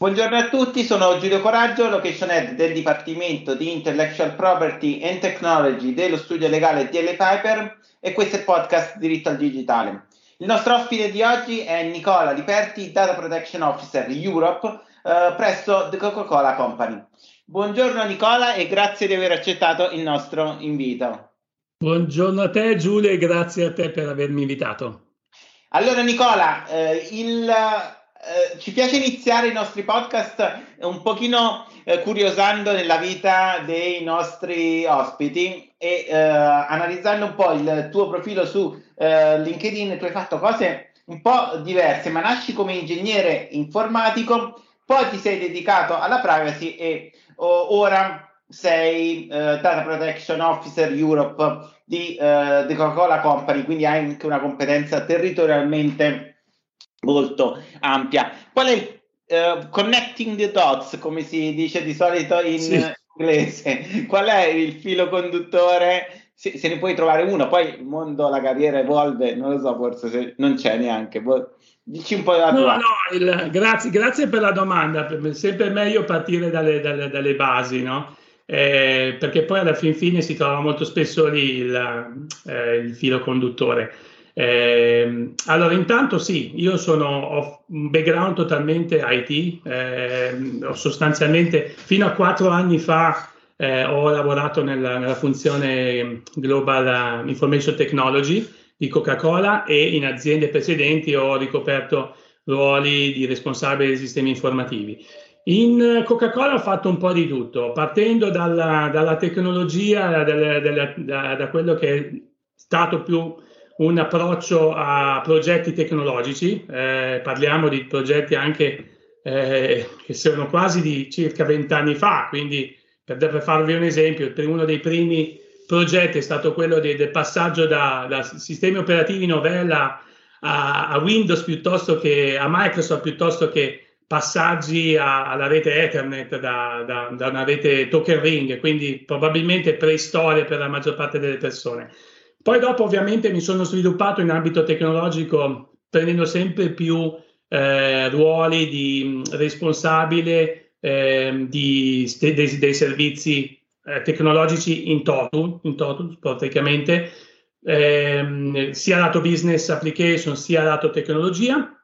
Buongiorno a tutti, sono Giulio Coraggio, location head del Dipartimento di Intellectual Property and Technology dello studio legale DL Piper e questo è il podcast Diritto al Digitale. Il nostro ospite di oggi è Nicola Liperti, Data Protection Officer Europe eh, presso The Coca-Cola Company. Buongiorno Nicola e grazie di aver accettato il nostro invito. Buongiorno a te Giulio e grazie a te per avermi invitato. Allora Nicola, eh, il eh, ci piace iniziare i nostri podcast un pochino eh, curiosando nella vita dei nostri ospiti e eh, analizzando un po' il tuo profilo su eh, LinkedIn. Tu hai fatto cose un po' diverse, ma nasci come ingegnere informatico, poi ti sei dedicato alla privacy e oh, ora sei Data Protection Officer Europe di The Coca-Cola Company, quindi hai anche una competenza territorialmente molto ampia. Qual è il uh, connecting the dots, come si dice di solito in sì. inglese? Qual è il filo conduttore? Se, se, ne puoi trovare uno, poi il mondo, la carriera evolve, non lo so, forse se, non c'è neanche. Boh, dici un po' la tua. No, no, il, grazie, grazie, per la domanda. È sempre meglio partire dalle, dalle, dalle basi, no? Eh, perché poi alla fin fine si trova molto spesso lì il, eh, il filo conduttore. Eh, allora, intanto sì, io sono, ho un background totalmente IT, eh, sostanzialmente fino a quattro anni fa eh, ho lavorato nella, nella, funzione Global Information Technology di Coca-Cola e in aziende precedenti ho ricoperto ruoli di responsabile dei sistemi informativi. In Coca-Cola ho fatto un po' di tutto, partendo dalla, dalla tecnologia, da, da, da, da quello che è stato più un approccio a progetti tecnologici, eh, parliamo di progetti anche eh, che sono quasi di circa vent'anni fa, quindi per, per, farvi un esempio, uno dei primi progetti è stato quello de, del passaggio da, da, sistemi operativi novella a, a, Windows piuttosto che a Microsoft piuttosto che passaggi a, alla rete Ethernet da, da, da una rete token ring, quindi probabilmente preistoria per la maggior parte delle persone. Poi dopo ovviamente mi sono sviluppato in ambito tecnologico prendendo sempre più eh, ruoli di responsabile eh, di, dei, dei, servizi eh, tecnologici in total, in total praticamente, ehm, sia lato business application sia lato tecnologia.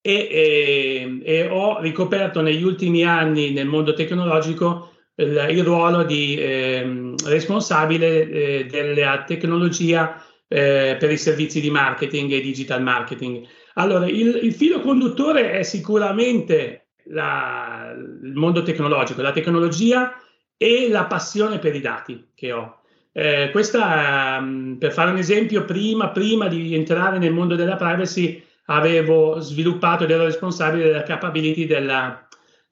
E, e, e ho ricoperto negli ultimi anni nel mondo tecnologico il, il ruolo di eh, responsabile eh, della tecnologia eh, per i servizi di marketing e digital marketing. Allora, il, il filo conduttore è sicuramente la, il mondo tecnologico, la tecnologia e la passione per i dati che ho. Eh, questa, um, per fare un esempio, prima, prima, di entrare nel mondo della privacy avevo sviluppato ed ero responsabile della capability della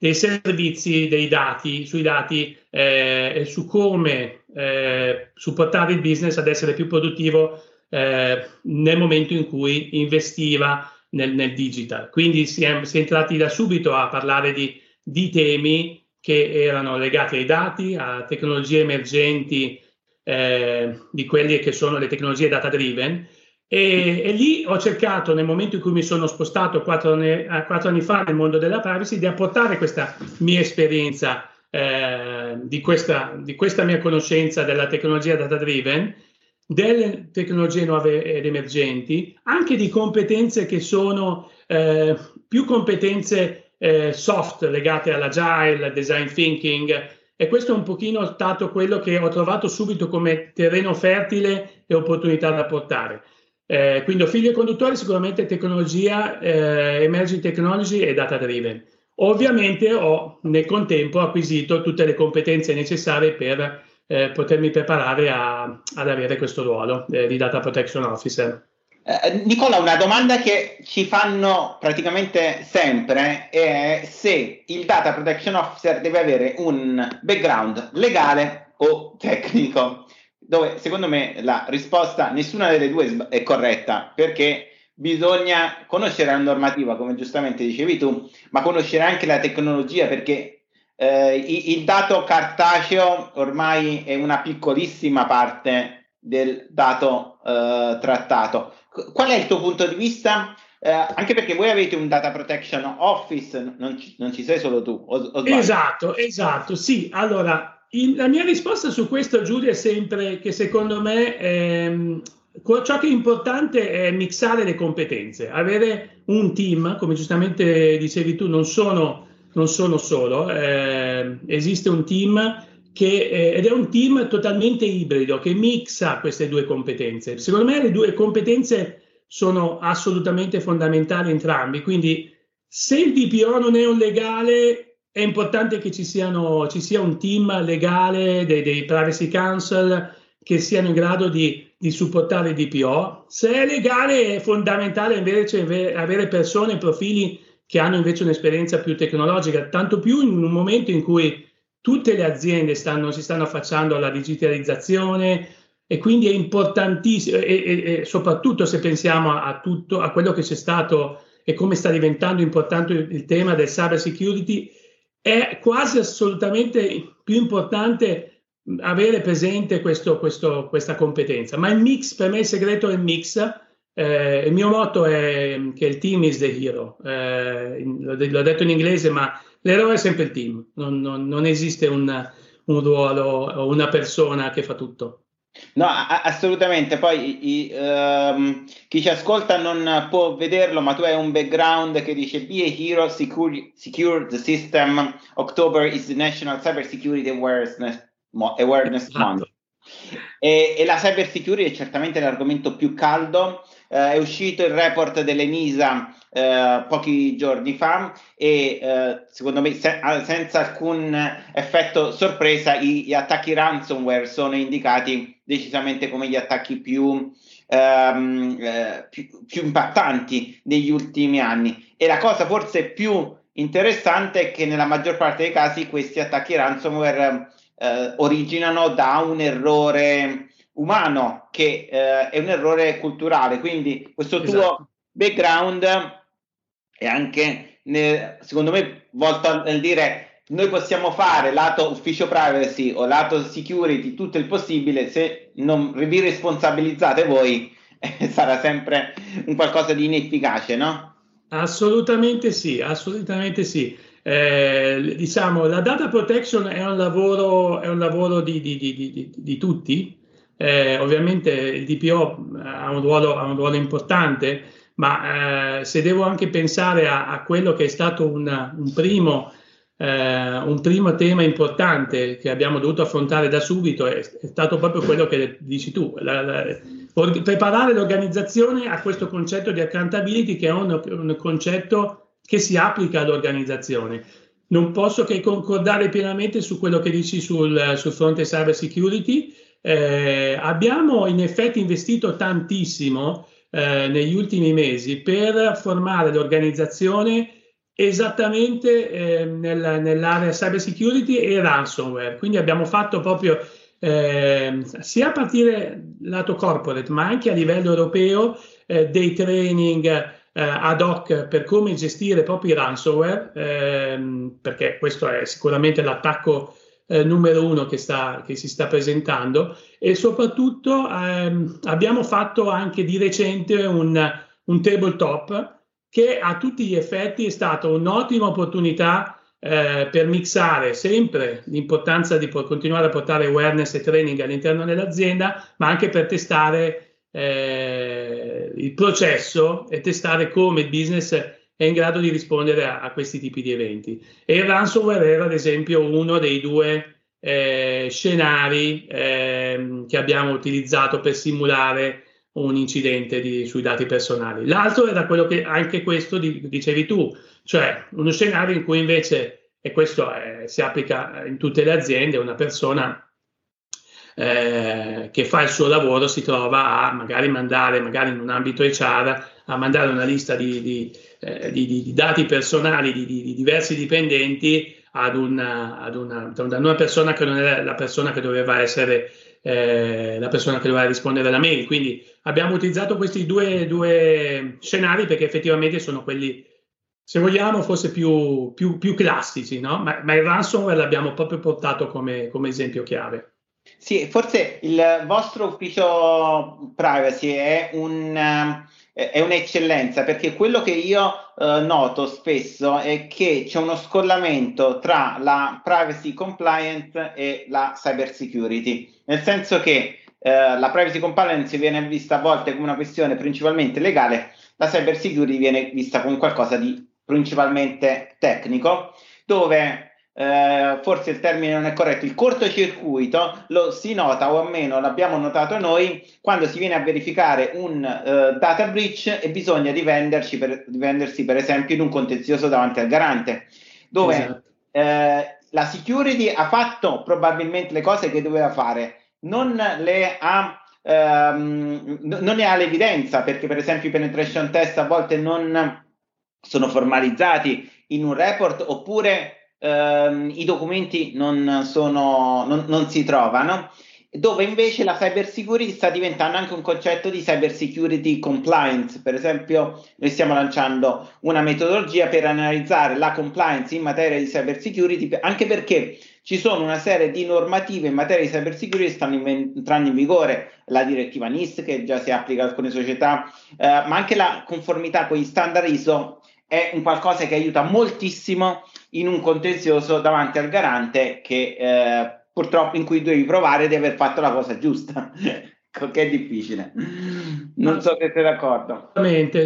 dei servizi, dei dati, sui dati eh, e su come eh, supportare il business ad essere più produttivo eh, nel momento in cui investiva nel, nel digital. Quindi si è, si è, entrati da subito a parlare di, di, temi che erano legati ai dati, a tecnologie emergenti, eh, di quelle che sono le tecnologie data driven e, e, lì ho cercato, nel momento in cui mi sono spostato quattro anni, eh, quattro anni fa nel mondo della privacy, di apportare questa mia esperienza, eh, di, questa, di, questa, mia conoscenza della tecnologia data driven, delle tecnologie nuove ed emergenti, anche di competenze che sono eh, più competenze eh, soft legate all'agile, al design thinking. E questo è un pochino stato quello che ho trovato subito come terreno fertile e opportunità da portare. Eh, quindi figlio conduttore sicuramente tecnologia, eh, emerging technology e data driven. Ovviamente ho nel contempo acquisito tutte le competenze necessarie per eh, potermi preparare a, ad avere questo ruolo eh, di data protection officer. Eh, Nicola, una domanda che ci fanno praticamente sempre è se il data protection officer deve avere un background legale o tecnico dove secondo me la risposta, nessuna delle due è corretta, perché bisogna conoscere la normativa, come giustamente dicevi tu, ma conoscere anche la tecnologia, perché eh, il dato cartaceo ormai è una piccolissima parte del dato eh, trattato. Qual è il tuo punto di vista eh, anche perché voi avete un data protection office, non ci, non ci sei solo tu. O, o esatto, esatto, sì. Allora, in, la mia risposta su questo, Giulia, è sempre che secondo me ehm, ciò che è importante è mixare le competenze, avere un team, come giustamente dicevi tu, non sono, non sono solo, eh, esiste un team che, eh, ed è un team totalmente ibrido che mixa queste due competenze. Secondo me le due competenze sono assolutamente fondamentali entrambi, quindi se il DPO non è un legale, è importante che ci, siano, ci sia un team legale dei, dei privacy council che siano in grado di, di, supportare il DPO. Se è legale è fondamentale invece avere persone, profili che hanno invece un'esperienza più tecnologica, tanto più in un momento in cui tutte le aziende stanno, si stanno affacciando alla digitalizzazione e quindi è importantissimo, e, e, e soprattutto se pensiamo a, a, tutto, a quello che c'è stato e come sta diventando importante il tema del cyber security, è quasi assolutamente più importante avere presente questo, questo, questa competenza. Ma il mix, per me il segreto è il mix. Eh, il mio motto è che il team is the hero. Eh, l'ho detto in inglese, ma L'eroe è sempre il team, non, non, non esiste un, un, ruolo o una persona che fa tutto. No, a- assolutamente. Poi i, um, chi ci ascolta non può vederlo, ma tu hai un background che dice Be a hero, secure, secure the system. October is the National Cyber Security Awareness, Awareness esatto. Month. E, e, la cyber security è certamente l'argomento più caldo. Uh, è uscito il report dell'ENISA eh, pochi giorni fa e eh, secondo me se, senza alcun effetto sorpresa i, gli attacchi ransomware sono indicati decisamente come gli attacchi più, ehm, eh, più, più impattanti degli ultimi anni e la cosa forse più interessante è che nella maggior parte dei casi questi attacchi ransomware eh, originano da un errore umano che eh, è un errore culturale quindi questo esatto. tuo background e anche nel, secondo me volto nel dire noi possiamo fare lato ufficio privacy o lato security tutto il possibile se non vi responsabilizzate voi eh, sarà sempre un qualcosa di inefficace no? Assolutamente sì, assolutamente sì. Eh, diciamo, la data protection è un lavoro, è un lavoro di, di, di, di tutti. Eh, ovviamente il DPO ha un ruolo, ha un ruolo importante, ma eh, se devo anche pensare a, a, quello che è stato una, un, primo, eh, un, primo, tema importante che abbiamo dovuto affrontare da subito, è, è stato proprio quello che dici tu, la, la, or, preparare l'organizzazione a questo concetto di accountability che è un, un concetto che si applica all'organizzazione. Non posso che concordare pienamente su quello che dici sul, sul fronte cyber security. Eh, abbiamo in effetti investito tantissimo eh, negli ultimi mesi per formare l'organizzazione esattamente eh, nel, nell'area cyber security e ransomware. Quindi abbiamo fatto proprio eh, sia a partire lato corporate ma anche a livello europeo eh, dei training eh, ad hoc per come gestire proprio i ransomware, ehm, perché questo è sicuramente l'attacco eh, numero uno che, sta, che, si sta presentando e soprattutto ehm, abbiamo fatto anche di recente un, un, tabletop che a tutti gli effetti è stata un'ottima opportunità eh, per mixare sempre l'importanza di continuare a portare awareness e training all'interno dell'azienda, ma anche per testare eh, il processo e testare come il business è in grado di rispondere a, a questi tipi di eventi. E il ransomware era ad esempio uno dei due eh, scenari eh, che abbiamo utilizzato per simulare un incidente di, sui dati personali. L'altro era quello che anche questo di, dicevi tu, cioè uno scenario in cui invece, e questo è, si applica in tutte le aziende, una persona eh, che fa il suo lavoro si trova a magari mandare, magari in un ambito HR, a mandare una lista di, di, eh, di, dati personali di, diversi dipendenti ad una, ad, una, ad una, persona che non è la persona che doveva essere eh, la persona che doveva rispondere alla mail. Quindi abbiamo utilizzato questi due, due scenari perché effettivamente sono quelli, se vogliamo, forse più, più, più classici, no? ma, ma, il ransomware l'abbiamo proprio portato come, come esempio chiave. Sì, forse il vostro ufficio privacy è un è un'eccellenza perché quello che io eh, noto spesso è che c'è uno scollamento tra la privacy compliance e la cyber security, nel senso che eh, la privacy compliance viene vista a volte come una questione principalmente legale, la cyber security viene vista come qualcosa di principalmente tecnico, dove eh, forse il termine non è corretto, il cortocircuito lo si nota o almeno l'abbiamo notato noi quando si viene a verificare un uh, data breach e bisogna difendersi per, difendersi per esempio in un contenzioso davanti al garante, dove esatto. eh, la security ha fatto probabilmente le cose che doveva fare, non le ha ehm, non ne ha l'evidenza perché per esempio i penetration test a volte non sono formalizzati in un report oppure ehm, i documenti non, sono, non, non si trovano dove invece la cyber security sta diventando anche un concetto di cyber security compliance. Per esempio, noi stiamo lanciando una metodologia per analizzare la compliance in materia di cyber security, anche perché ci sono una serie di normative in materia di cyber security che stanno entrando in vigore, la direttiva NIST che già si applica a alcune società, eh, ma anche la conformità con gli standard ISO è un qualcosa che aiuta moltissimo in un contenzioso davanti al garante che eh, purtroppo in cui devi provare di aver fatto la cosa giusta. che è difficile. Non so se sei d'accordo.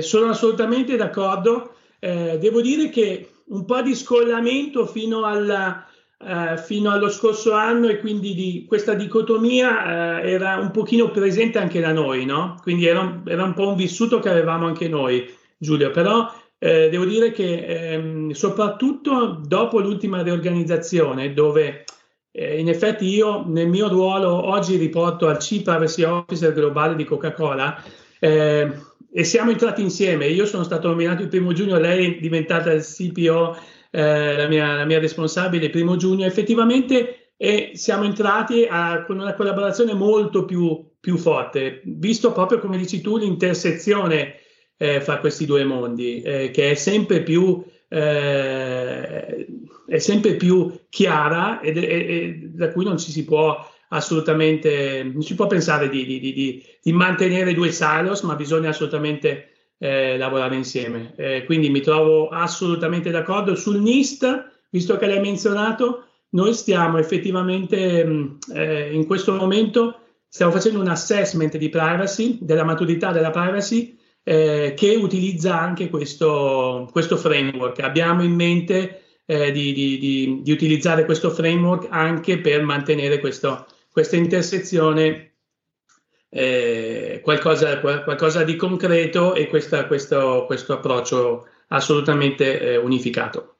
Sono assolutamente d'accordo. Eh, devo dire che un po' di scollamento fino, alla, eh, fino allo scorso anno e quindi di questa dicotomia eh, era un pochino presente anche da noi, no? Quindi era, era un po' un vissuto che avevamo anche noi, Giulio. Però eh, devo dire che ehm, soprattutto dopo l'ultima riorganizzazione, dove eh, in effetti io nel mio ruolo oggi riporto al Chief Privacy Officer globale di Coca-Cola eh, e siamo entrati insieme. Io sono stato nominato il primo giugno, lei è diventata il CPO, eh, la mia, la, mia, responsabile il primo giugno. Effettivamente e siamo entrati a, con una collaborazione molto più, più forte, visto proprio come dici tu l'intersezione eh, fra questi due mondi, eh, che è sempre più, eh, è sempre più chiara e, da cui non ci si può assolutamente, non si può pensare di, di, di, di mantenere due silos, ma bisogna assolutamente eh, lavorare insieme. Eh, quindi mi trovo assolutamente d'accordo sul NIST, visto che l'hai menzionato, noi stiamo effettivamente mh, eh, in questo momento stiamo facendo un assessment di privacy, della maturità della privacy eh, che utilizza anche questo, questo, framework. Abbiamo in mente eh, di, di, di, di, utilizzare questo framework anche per mantenere questo, questa intersezione, eh, qualcosa, qualcosa, di concreto e questa, questo, questo, approccio assolutamente eh, unificato.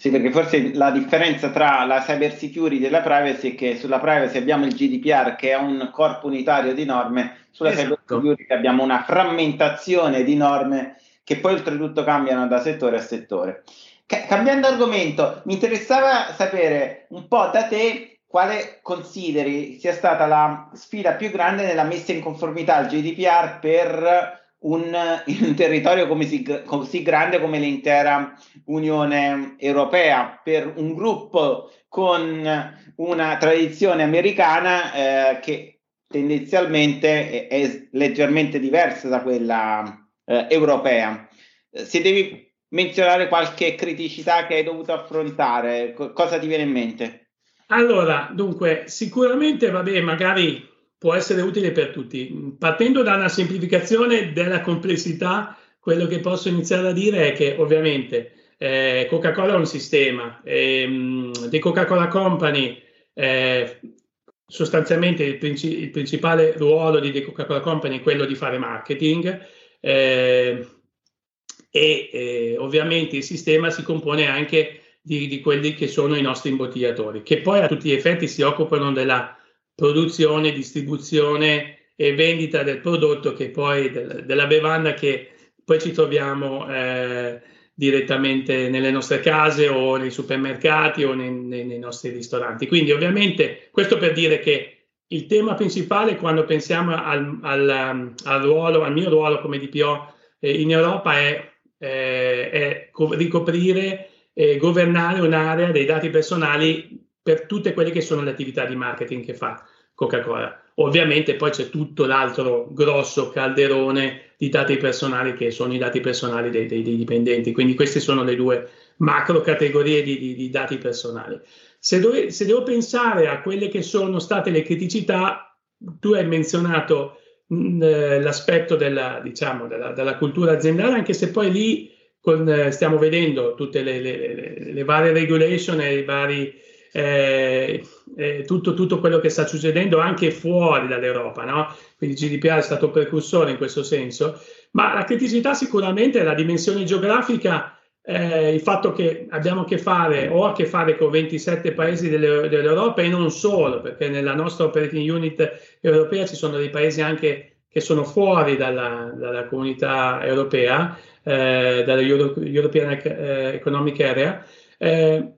Sì, perché forse la differenza tra la cyber security e la privacy è che sulla privacy abbiamo il GDPR che è un corpo unitario di norme, sulla esatto. cyber security abbiamo una frammentazione di norme che poi oltretutto cambiano da settore a settore. C- cambiando argomento, mi interessava sapere un po' da te quale consideri sia stata la sfida più grande nella messa in conformità al GDPR per un, un territorio così, così grande come l'intera Unione Europea, per un gruppo con una tradizione americana eh, che tendenzialmente è, è, leggermente diversa da quella eh, europea. Se devi menzionare qualche criticità che hai dovuto affrontare, co- cosa ti viene in mente? Allora, dunque, sicuramente, vabbè, magari può essere utile per tutti. Partendo da una semplificazione della complessità, quello che posso iniziare a dire è che ovviamente eh, Coca-Cola è un sistema, ehm, The Coca-Cola Company eh, sostanzialmente il, princi- il, principale ruolo di The Coca-Cola Company è quello di fare marketing eh, e eh, ovviamente il sistema si compone anche di, di quelli che sono i nostri imbottigliatori, che poi a tutti gli effetti si occupano della produzione, distribuzione e vendita del prodotto che poi del, della bevanda che poi ci troviamo eh, direttamente nelle nostre case o nei supermercati o nei, nei, nei, nostri ristoranti. Quindi ovviamente questo per dire che il tema principale quando pensiamo al, al, al ruolo, al mio ruolo come DPO eh, in Europa è, eh, è ricoprire e governare un'area dei dati personali per tutte quelle che sono le attività di marketing che fa Coca-Cola. Ovviamente poi c'è tutto l'altro grosso calderone di dati personali che sono i dati personali dei, dei, dei dipendenti, quindi queste sono le due macro categorie di, di, di dati personali. Se, dove, se devo pensare a quelle che sono state le criticità, tu hai menzionato mh, eh, l'aspetto della, diciamo, della, della, cultura aziendale, anche se poi lì con, eh, stiamo vedendo tutte le, le, le, le varie regulation e i vari eh, eh, tutto, tutto, quello che sta succedendo anche fuori dall'Europa, no? quindi GDPR è stato precursore in questo senso, ma la criticità sicuramente è la dimensione geografica, eh, il fatto che abbiamo a che fare o a che fare con 27 paesi delle, dell'Europa e non solo, perché nella nostra operating unit europea ci sono dei paesi anche che sono fuori dalla, dalla comunità europea, eh, dalla Euro, European eh, Economic Area. Eh,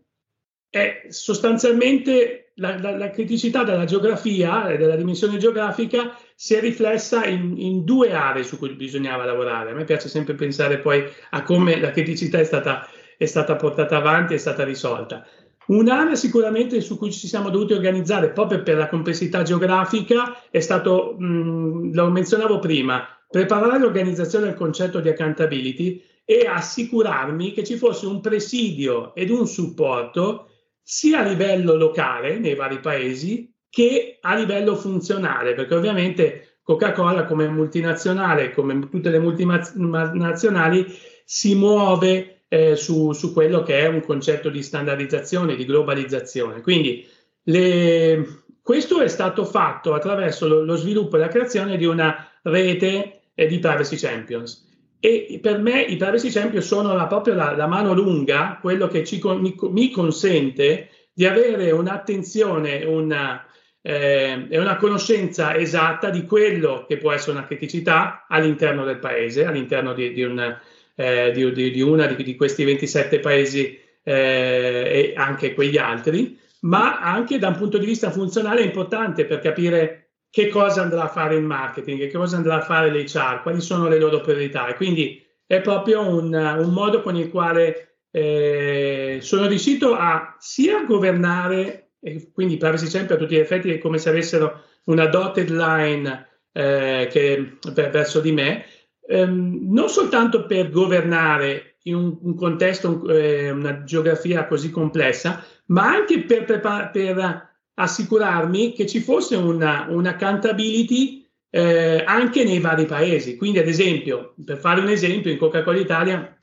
è sostanzialmente la, la, la, criticità della geografia e della dimensione geografica si è riflessa in, in, due aree su cui bisognava lavorare. A me piace sempre pensare poi a come la criticità è stata, è stata portata avanti è stata risolta. Un'area sicuramente su cui ci siamo dovuti organizzare proprio per la complessità geografica è stato, mh, lo menzionavo prima, preparare l'organizzazione del concetto di accountability e assicurarmi che ci fosse un presidio ed un supporto sia a livello locale nei vari paesi che a livello funzionale, perché ovviamente Coca-Cola come multinazionale, come tutte le multinazionali, si muove eh, su, su, quello che è un concetto di standardizzazione, di globalizzazione. Quindi le, questo è stato fatto attraverso lo, lo, sviluppo e la creazione di una rete eh, di privacy champions. E per me i privacy champion sono la, proprio la, la, mano lunga, quello che ci, mi, mi, consente di avere un'attenzione una, eh, e una conoscenza esatta di quello che può essere una criticità all'interno del paese, all'interno di, di, un, eh, di, di una di, questi 27 paesi eh, e anche quegli altri, ma anche da un punto di vista funzionale è importante per capire che cosa andrà a fare il marketing, che cosa andrà a fare l'HR, quali sono le loro priorità. E quindi è proprio un, un modo con il quale eh, sono riuscito a sia governare, e quindi privacy sempre a tutti gli effetti è come se avessero una dotted line eh, che, per, verso di me, ehm, non soltanto per governare in un, un contesto, eh, una geografia così complessa, ma anche per, per, per assicurarmi che ci fosse una, accountability eh, anche nei vari paesi. Quindi, ad esempio, per fare un esempio, in Coca-Cola Italia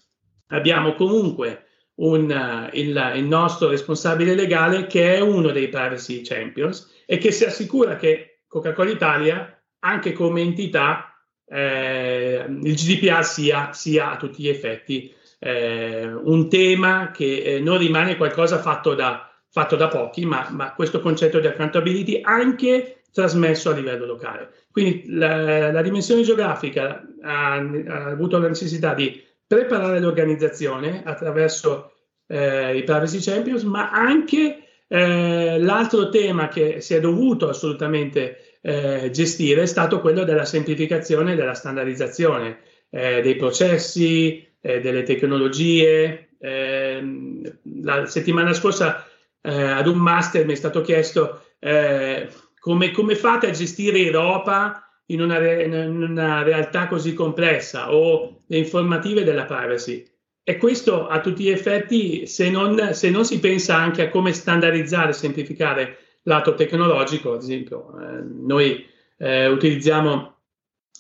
abbiamo comunque un, uh, il, il, nostro responsabile legale che è uno dei privacy champions e che si assicura che Coca-Cola Italia, anche come entità, eh, il GDPR sia, sia, a tutti gli effetti eh, un tema che eh, non rimane qualcosa fatto da fatto da pochi, ma, ma questo concetto di accountability anche trasmesso a livello locale. Quindi la, la dimensione geografica ha, ha, avuto la necessità di preparare l'organizzazione attraverso eh, i Privacy Champions, ma anche eh, l'altro tema che si è dovuto assolutamente eh, gestire è stato quello della semplificazione e della standardizzazione eh, dei processi, eh, delle tecnologie. Ehm, la settimana scorsa eh, ad un master mi è stato chiesto eh, come, come, fate a gestire Europa in una, re, in una, realtà così complessa o le informative della privacy. E questo a tutti gli effetti, se non, se non si pensa anche a come standardizzare e semplificare lato tecnologico, ad esempio, eh, noi eh, utilizziamo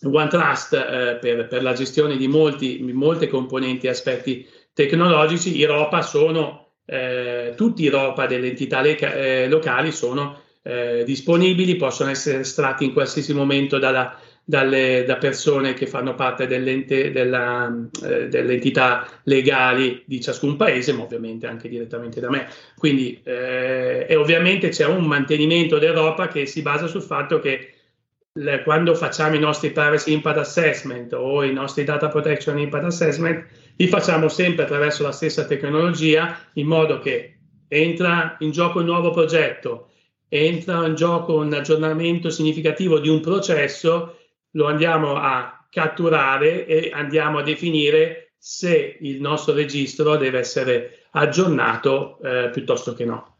OneTrust eh, per, per, la gestione di molti, molte componenti e aspetti tecnologici, Europa sono eh, tutti i ROPA delle entità le, eh, locali sono eh, disponibili, possono essere estratti in qualsiasi momento dalla, dalle, da persone che fanno parte della, eh, delle entità legali di ciascun paese, ma ovviamente anche direttamente da me. Quindi, eh, e ovviamente c'è un mantenimento d'Europa che si basa sul fatto che le, quando facciamo i nostri privacy impact assessment o i nostri data protection impact assessment, li facciamo sempre attraverso la stessa tecnologia in modo che entra in gioco un nuovo progetto, entra in gioco un aggiornamento significativo di un processo, lo andiamo a catturare e andiamo a definire se il nostro registro deve essere aggiornato eh, piuttosto che no.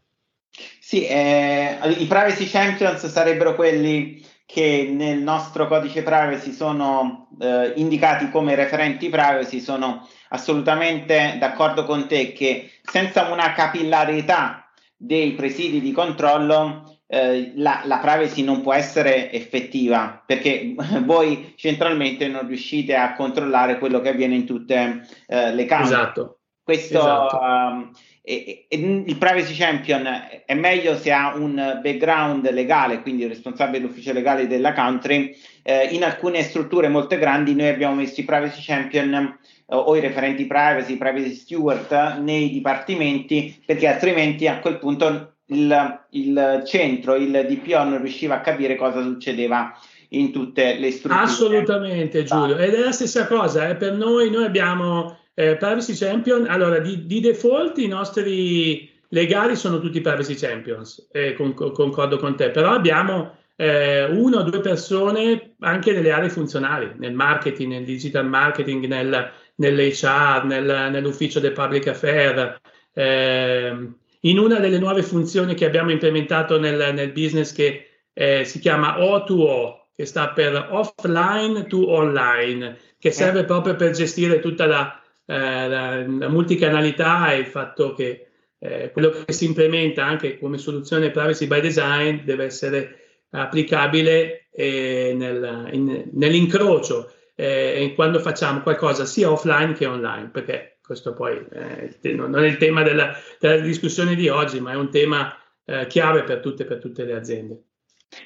Sì, eh, i privacy champions sarebbero quelli che nel nostro codice privacy sono eh, indicati come referenti privacy, sono assolutamente d'accordo con te che senza una capillarità dei presidi di controllo eh, la, la, privacy non può essere effettiva perché voi centralmente non riuscite a controllare quello che avviene in tutte eh, le camere. Esatto. Questo, esatto. Um, e, e, il privacy champion è meglio se ha un background legale, quindi il responsabile dell'ufficio legale della country. Eh, in alcune strutture molto grandi noi abbiamo messo i privacy champion o i referenti privacy, privacy steward nei dipartimenti, perché altrimenti a quel punto il, il centro, il DPO non riusciva a capire cosa succedeva in tutte le strutture. Assolutamente Giulio, ed è la stessa cosa, eh, per noi, noi abbiamo eh, Privacy Champion, allora di, di, default i nostri legali sono tutti Privacy Champions, eh, con, concordo con te, però abbiamo eh, una o due persone anche nelle aree funzionali, nel marketing, nel digital marketing, nel, nell'HR, nel, nell'ufficio del public affair. Eh, in una delle nuove funzioni che abbiamo implementato nel, nel business che eh, si chiama O2O, che sta per offline to online, che serve proprio per gestire tutta la, eh, la, la multicanalità e il fatto che eh, quello che si implementa anche come soluzione privacy by design deve essere applicabile eh, nel, in, nell'incrocio eh, quando facciamo qualcosa sia offline che online, perché questo poi eh, non è il tema della, della, discussione di oggi, ma è un tema eh, chiave per tutte, per tutte le aziende.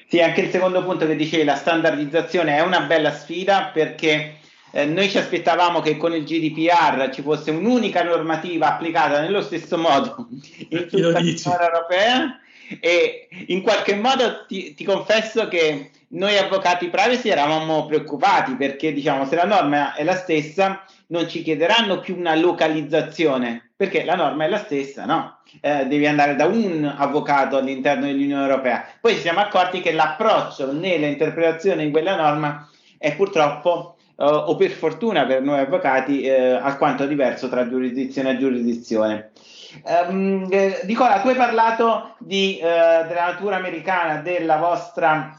Sì, anche il secondo punto che dicevi, la standardizzazione è una bella sfida perché eh, noi ci aspettavamo che con il GDPR ci fosse un'unica normativa applicata nello stesso modo in tutta l'Unione Europea e in qualche modo ti, ti, confesso che noi avvocati privacy eravamo preoccupati perché diciamo se la norma è la stessa non ci chiederanno più una localizzazione perché la norma è la stessa, no? Eh, devi andare da un avvocato all'interno dell'Unione Europea. Poi ci siamo accorti che l'approccio nella interpretazione di quella norma è purtroppo uh, o per fortuna per noi avvocati uh, alquanto diverso tra giurisdizione e giurisdizione. Um, eh, Nicola, tu hai parlato di, uh, della natura americana della vostra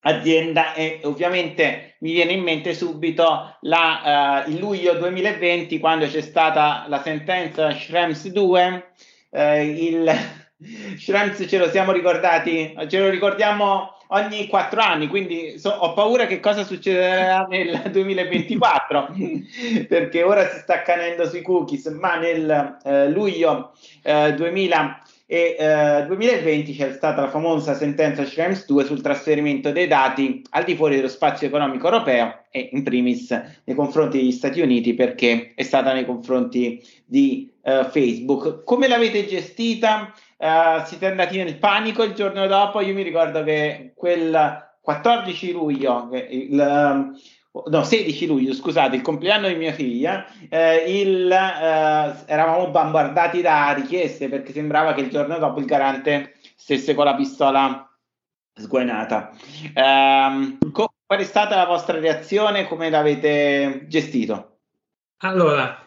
azienda e ovviamente mi viene in mente subito la, uh, il luglio 2020 quando c'è stata la sentenza Schrems 2 uh, il Schrems ce lo siamo ricordati ce lo ricordiamo ogni quattro anni, quindi so, ho paura che cosa succederà nel 2024, perché ora si sta accanendo sui cookies, ma nel eh, luglio eh, 2000 e eh, 2020 c'è stata la famosa sentenza Schrems 2 sul trasferimento dei dati al di fuori dello spazio economico europeo e in primis nei confronti degli Stati Uniti perché è stata nei confronti di uh, Facebook. Come l'avete gestita? Uh, siete andati nel panico il giorno dopo? Io mi ricordo che quel 14 luglio, il, no, 16 luglio, scusate, il compleanno di mia figlia, eh, il, eh, eravamo bombardati da richieste perché sembrava che il giorno dopo il garante stesse con la pistola sguainata. Eh, co- qual è stata la vostra reazione? Come l'avete gestito? Allora,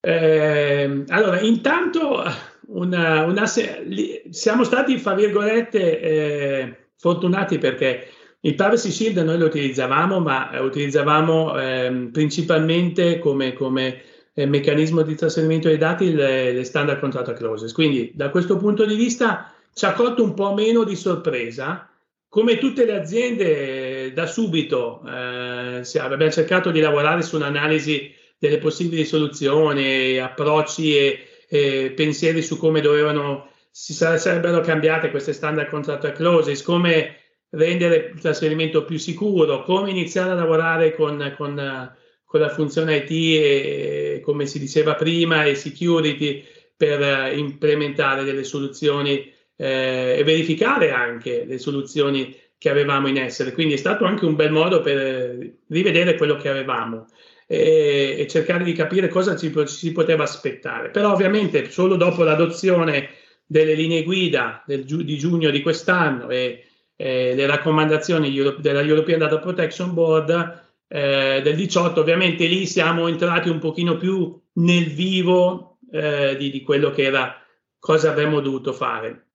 eh, allora intanto una, una, siamo stati, fra virgolette, eh, fortunati perché il Privacy Shield noi lo utilizzavamo, ma eh, utilizzavamo eh, principalmente come, come eh, meccanismo di trasferimento dei dati le, le, standard contract clauses. Quindi da questo punto di vista ci ha colto un po' meno di sorpresa. Come tutte le aziende, da subito eh, abbiamo cercato di lavorare su un'analisi delle possibili soluzioni, approcci e, e pensieri su come dovevano, si sarebbero cambiate queste standard contract clauses, come rendere il trasferimento più sicuro, come iniziare a lavorare con, con, con la funzione IT e, come si diceva prima e security per implementare delle soluzioni eh, e verificare anche le soluzioni che avevamo in essere. Quindi è stato anche un bel modo per rivedere quello che avevamo e, e cercare di capire cosa ci, ci, si poteva aspettare. Però ovviamente solo dopo l'adozione delle linee guida del, di giugno di quest'anno e eh, le raccomandazioni della European Data Protection Board eh, del 18, ovviamente lì siamo entrati un pochino più nel vivo eh, di, di, quello che era cosa avremmo dovuto fare.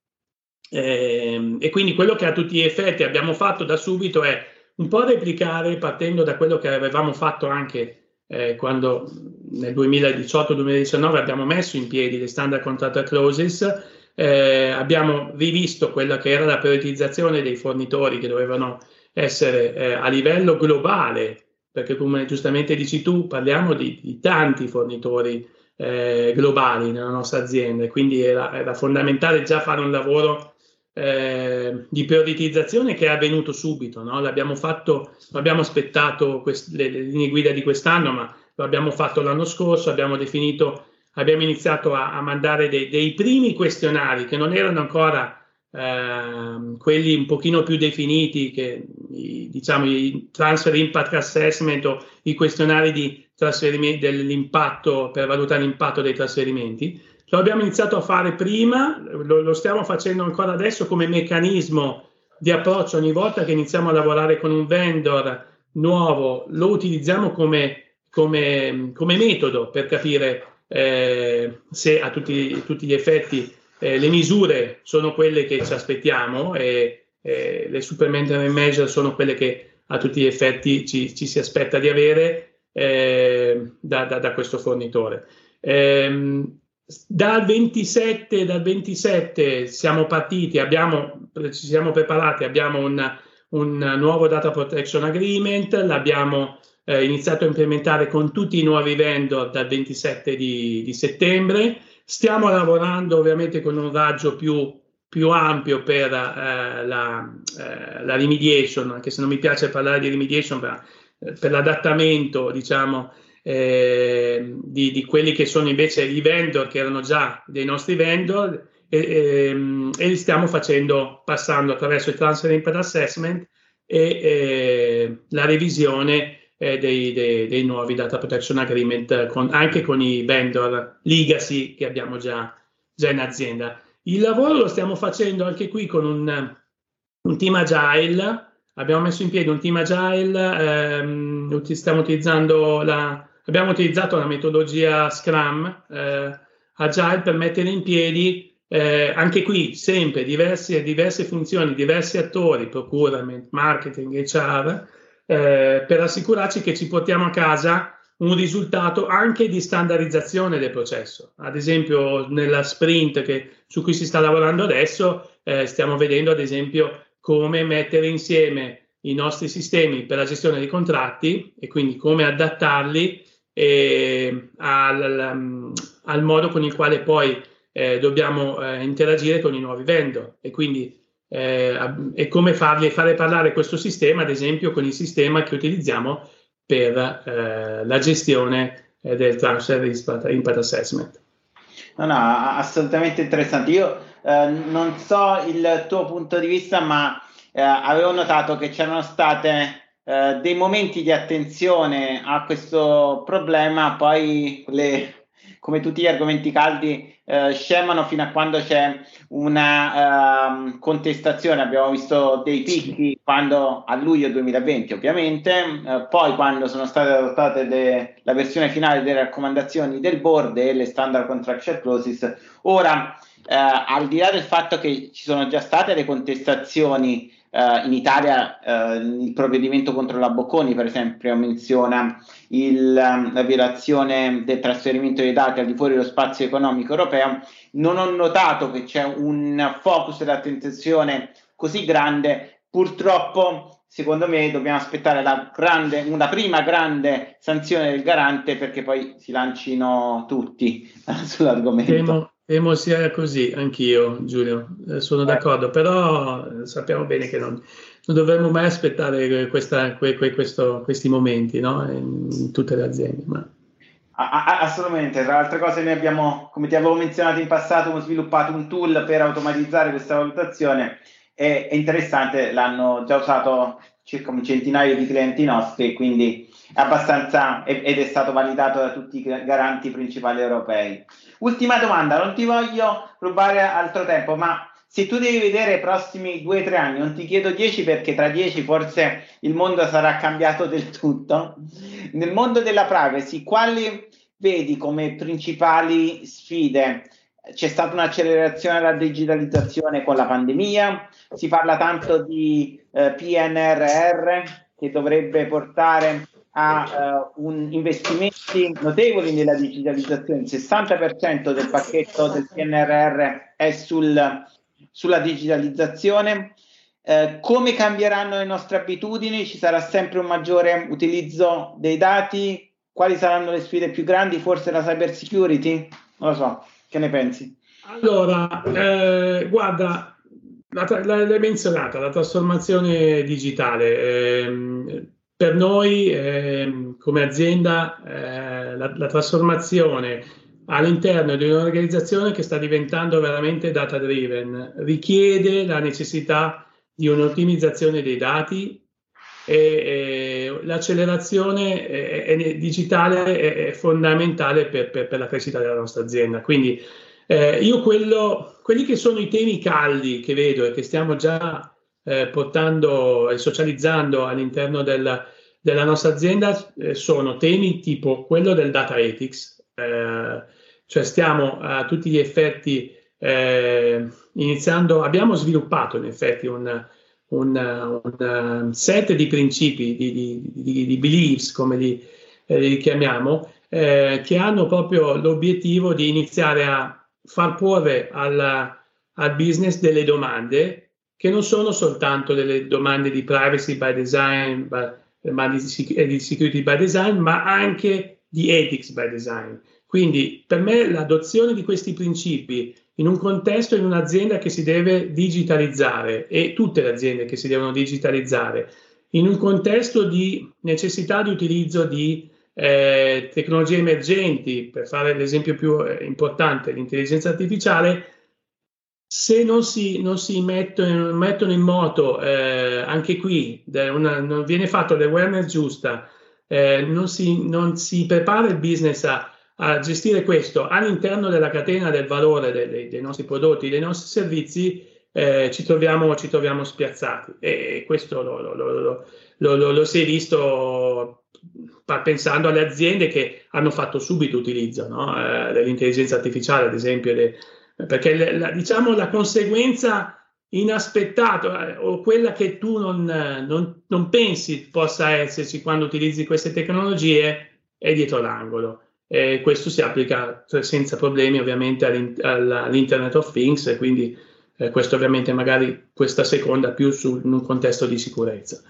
Eh, e quindi quello che a tutti gli effetti abbiamo fatto da subito è un po' replicare partendo da quello che avevamo fatto anche eh, quando nel 2018-2019 abbiamo messo in piedi le standard contract clauses, eh, abbiamo rivisto quella che era la prioritizzazione dei fornitori che dovevano essere eh, a livello globale, perché come giustamente dici tu, parliamo di, di tanti fornitori eh, globali nella nostra azienda, quindi era, era fondamentale già fare un lavoro eh, di prioritizzazione che è avvenuto subito. No? L'abbiamo fatto, abbiamo aspettato quest- le, le, linee guida di quest'anno, ma lo abbiamo fatto l'anno scorso, abbiamo definito, abbiamo iniziato a, a mandare dei, dei, primi questionari che non erano ancora eh, quelli un pochino più definiti, che i, diciamo i transfer impact assessment o i questionari di trasferimento dell'impatto per valutare l'impatto dei trasferimenti lo abbiamo iniziato a fare prima, lo, lo stiamo facendo ancora adesso come meccanismo di approccio ogni volta che iniziamo a lavorare con un vendor nuovo, lo utilizziamo come, come, come metodo per capire eh, se a tutti, tutti gli effetti eh, le misure sono quelle che ci aspettiamo e eh, le supplementary measure sono quelle che a tutti gli effetti ci, ci si aspetta di avere eh, da, da, da, questo fornitore. Eh, dal 27, dal 27 siamo partiti, abbiamo, ci siamo preparati, abbiamo un, un nuovo Data Protection Agreement, l'abbiamo eh, iniziato a implementare con tutti i nuovi vendor dal 27 di, di settembre. Stiamo lavorando ovviamente con un raggio più, più ampio per eh, la, eh, la, remediation, anche se non mi piace parlare di remediation, per, per l'adattamento, diciamo, eh, di, di, quelli che sono invece i vendor che erano già dei nostri vendor e, e, ehm, e li stiamo facendo passando attraverso il transfer impact assessment e eh, la revisione eh, dei, dei, dei, nuovi data protection agreement con, anche con i vendor legacy che abbiamo già, già, in azienda. Il lavoro lo stiamo facendo anche qui con un, un team agile. Abbiamo messo in piedi un team agile, ehm, stiamo utilizzando la, abbiamo utilizzato la metodologia Scrum eh, Agile per mettere in piedi eh, anche qui sempre diverse, diverse funzioni, diversi attori, procurement, marketing, HR, eh, per assicurarci che ci portiamo a casa un risultato anche di standardizzazione del processo. Ad esempio, nella sprint che, su cui si sta lavorando adesso, eh, stiamo vedendo, ad esempio, come mettere insieme i nostri sistemi per la gestione dei contratti e quindi come adattarli e al, al, modo con il quale poi eh, dobbiamo eh, interagire con i nuovi vendor e quindi eh, e come farli fare parlare questo sistema, ad esempio, con il sistema che utilizziamo per eh, la gestione eh, del transfer impact assessment. No, no, assolutamente interessante. Io eh, non so il tuo punto di vista, ma avevo notato che c'erano state eh, dei momenti di attenzione a questo problema, poi le, come tutti gli argomenti caldi eh, scemano fino a quando c'è una uh, contestazione. Abbiamo visto dei picchi quando a luglio 2020, ovviamente, uh, poi quando sono state adottate le, la versione finale delle raccomandazioni del board e le standard contractual clauses. Ora, uh, al di là del fatto che ci sono già state le contestazioni Uh, in Italia uh, il provvedimento contro la Bocconi, per esempio, menziona il, um, la violazione del trasferimento dei dati al di fuori dello spazio economico europeo. Non ho notato che c'è un focus attenzione così grande. Purtroppo, secondo me, dobbiamo aspettare grande, una prima grande sanzione del garante perché poi si lancino tutti sull'argomento. Temo, Temo sia così, anch'io Giulio, eh, sono d'accordo, però eh, sappiamo bene che non, non dovremmo mai aspettare questa, que, que, questo, questi momenti no? in tutte le aziende. Ma... Assolutamente, tra le altre cose noi abbiamo, come ti avevo menzionato in passato, sviluppato un tool per automatizzare questa valutazione è interessante, l'hanno già usato circa un centinaio di clienti nostri, quindi abbastanza ed è stato validato da tutti i garanti principali europei. Ultima domanda, non ti voglio rubare altro tempo, ma se tu devi vedere i prossimi due o tre anni, non ti chiedo dieci perché tra dieci forse il mondo sarà cambiato del tutto. Nel mondo della privacy, quali vedi come principali sfide c'è stata un'accelerazione alla digitalizzazione con la pandemia, si parla tanto di eh, PNRR che dovrebbe portare a uh, un, investimenti notevoli nella digitalizzazione. Il 60% del pacchetto del PNRR è sul, sulla digitalizzazione. Eh, come cambieranno le nostre abitudini? Ci sarà sempre un maggiore utilizzo dei dati? Quali saranno le sfide più grandi? Forse la cyber security? Non lo so, che ne pensi? Allora, eh, guarda, l'hai menzionata, la trasformazione digitale. Eh, per noi eh, come azienda eh, la, la, trasformazione all'interno di un'organizzazione che sta diventando veramente data driven richiede la necessità di un'ottimizzazione dei dati e, e l'accelerazione è, è digitale è, è fondamentale per, per, per, la crescita della nostra azienda. Quindi eh, io quello, quelli che sono i temi caldi che vedo e che stiamo già eh, portando e socializzando all'interno del, della nostra azienda eh, sono temi tipo quello del data ethics, eh, cioè stiamo a tutti gli effetti eh, iniziando, abbiamo sviluppato in effetti un, un, un set di principi, di, di, di, di beliefs, come li, eh, li chiamiamo, eh, che hanno proprio l'obiettivo di iniziare a far porre alla, al business delle domande che non sono soltanto delle domande di privacy by design ma di, di security by design, ma anche di ethics by design. Quindi per me l'adozione di questi principi in un contesto, in un'azienda che si deve digitalizzare e tutte le aziende che si devono digitalizzare, in un contesto di necessità di utilizzo di eh, tecnologie emergenti, per fare l'esempio più eh, importante, l'intelligenza artificiale, se non si, non si mettono, mettono, in moto eh, anche qui, una, non viene fatto l'awareness giusta, eh, non, si, non, si, prepara il business a, a, gestire questo all'interno della catena del valore dei, dei, nostri prodotti, dei nostri servizi, eh, ci, troviamo, ci, troviamo, spiazzati. E questo lo, lo, lo, lo, si è visto pensando alle aziende che hanno fatto subito utilizzo no? Eh, dell'intelligenza artificiale, ad esempio. Le, perché la, diciamo la conseguenza inaspettata eh, o quella che tu non, non, non, pensi possa esserci quando utilizzi queste tecnologie è dietro l'angolo. E questo si applica cioè, senza problemi ovviamente all'Internet of Things, quindi eh, questo ovviamente magari questa seconda più su, in un contesto di sicurezza.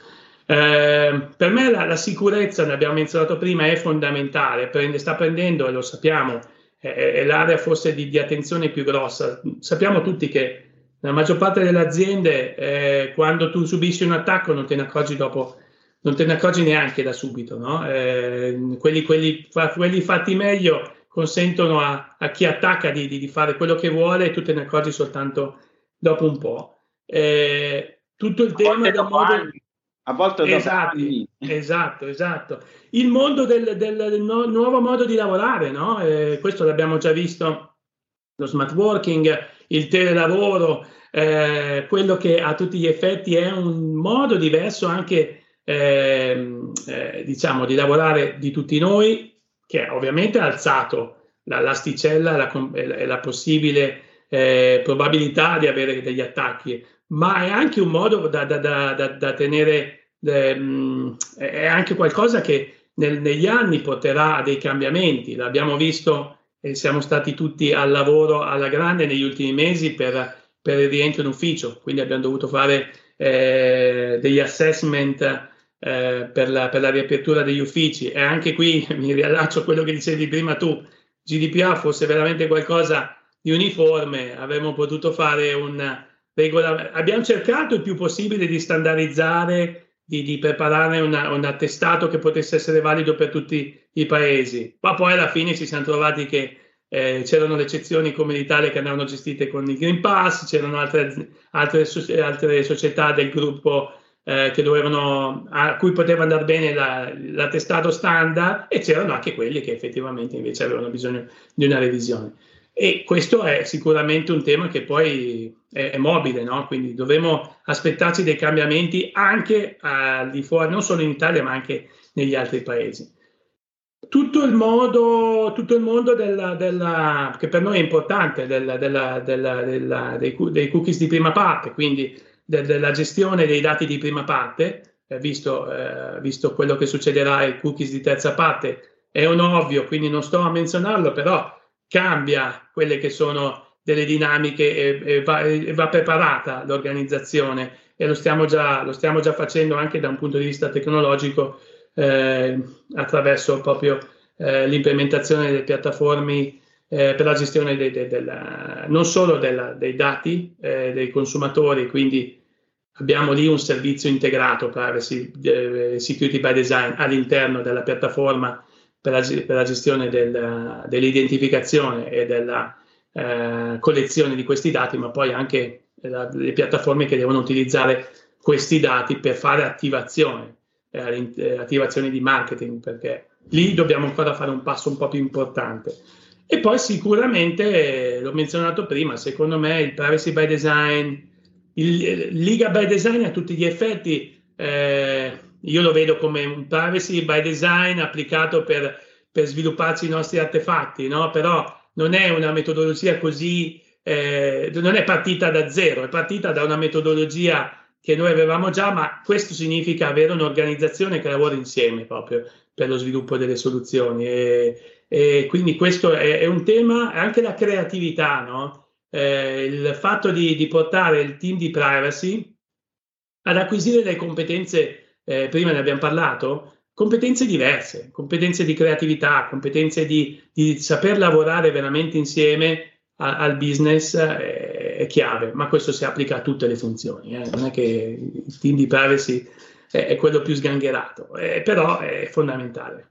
Eh, per me la, la, sicurezza, ne abbiamo menzionato prima, è fondamentale, prende, sta prendendo, e lo sappiamo, è, l'area forse di, di, attenzione più grossa. Sappiamo tutti che la maggior parte delle aziende, eh, quando tu subisci un attacco, non te ne accorgi dopo, non te ne accorgi neanche da subito. No? Eh, quelli, quelli, quelli, fatti meglio consentono a, a chi attacca di, di, di, fare quello che vuole e tu te ne accorgi soltanto dopo un po'. Eh, tutto il tema del modo. Anni a volte esatto, esatto, esatto. Il mondo del, del, del no, nuovo modo di lavorare, no? Eh, questo l'abbiamo già visto, lo smart working, il telelavoro, eh, quello che a tutti gli effetti è un modo diverso anche, eh, diciamo, di lavorare di tutti noi, che ovviamente ha alzato la, l'asticella e la, la, possibile eh, probabilità di avere degli attacchi, ma è anche un modo da, da, da, da tenere Ehm, è anche qualcosa che nel, negli anni porterà a dei cambiamenti. L'abbiamo visto e siamo stati tutti al lavoro alla grande negli ultimi mesi per, per il rientro in ufficio, quindi abbiamo dovuto fare eh, degli assessment eh, per, la, per, la, riapertura degli uffici. E anche qui mi riallaccio a quello che dicevi prima tu, GDPR fosse veramente qualcosa di uniforme, avremmo potuto fare un regolamento, abbiamo cercato il più possibile di standardizzare di, di preparare una, un attestato che potesse essere valido per tutti i paesi, ma poi alla fine ci siamo trovati che eh, c'erano le eccezioni come l'Italia che andavano gestite con il Green Pass, c'erano altre, altre, altre società del gruppo eh, che dovevano, a cui poteva andare bene la, l'attestato standard e c'erano anche quelli che effettivamente invece avevano bisogno di una revisione. E questo è sicuramente un tema che poi è, è mobile, no? quindi dovremo aspettarci dei cambiamenti anche al di fuori, non solo in Italia, ma anche negli altri paesi. tutto il modo, tutto il mondo della, della, che per noi è importante, della, dei, dei, cookies di prima parte, quindi della gestione dei dati di prima parte, eh, visto, eh, visto, quello che succederà ai cookies di terza parte, è un ovvio, quindi non sto a menzionarlo, però cambia quelle che sono delle dinamiche e, e, va, e va, preparata l'organizzazione. E lo stiamo, già, lo stiamo già facendo anche da un punto di vista tecnologico eh, attraverso proprio eh, l'implementazione delle piattaforme eh, per la gestione dei, dei, della, non solo della, dei dati eh, dei consumatori, quindi abbiamo lì un servizio integrato privacy eh, security by design all'interno della piattaforma per la, per la gestione del, dell'identificazione e della eh, collezione di questi dati, ma poi anche le piattaforme che devono utilizzare questi dati per fare attivazione eh, eh, attivazioni di marketing, perché lì dobbiamo ancora fare un passo un po' più importante. E poi sicuramente, eh, l'ho menzionato prima, secondo me il privacy by design, il, il Liga by design a tutti gli effetti, eh, io lo vedo come un privacy by design applicato per, per svilupparci i nostri artefatti, no? però non è una metodologia così, eh, non è partita da zero, è partita da una metodologia che noi avevamo già, ma questo significa avere un'organizzazione che lavora insieme proprio per lo sviluppo delle soluzioni. E, e quindi questo è, è, un tema, anche la creatività, no? eh, il fatto di, di, portare il team di privacy ad acquisire delle competenze, eh, prima ne abbiamo parlato, competenze diverse, competenze di creatività, competenze di, di saper lavorare veramente insieme a, al business. Eh, è chiave, ma questo si applica a tutte le funzioni. Eh? Non è che il team di privacy è, è quello più sgangherato, eh, però è fondamentale.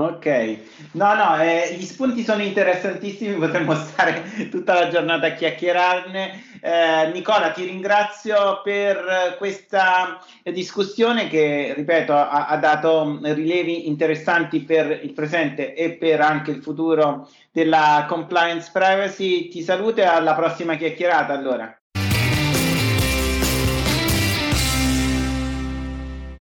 Ok, no, no, eh, gli spunti sono interessantissimi, potremmo stare tutta la giornata a chiacchierarne. Eh, Nicola, ti ringrazio per questa discussione che, ripeto, ha, ha, dato rilevi interessanti per il presente e per anche il futuro della compliance privacy. Ti saluto e alla prossima chiacchierata allora.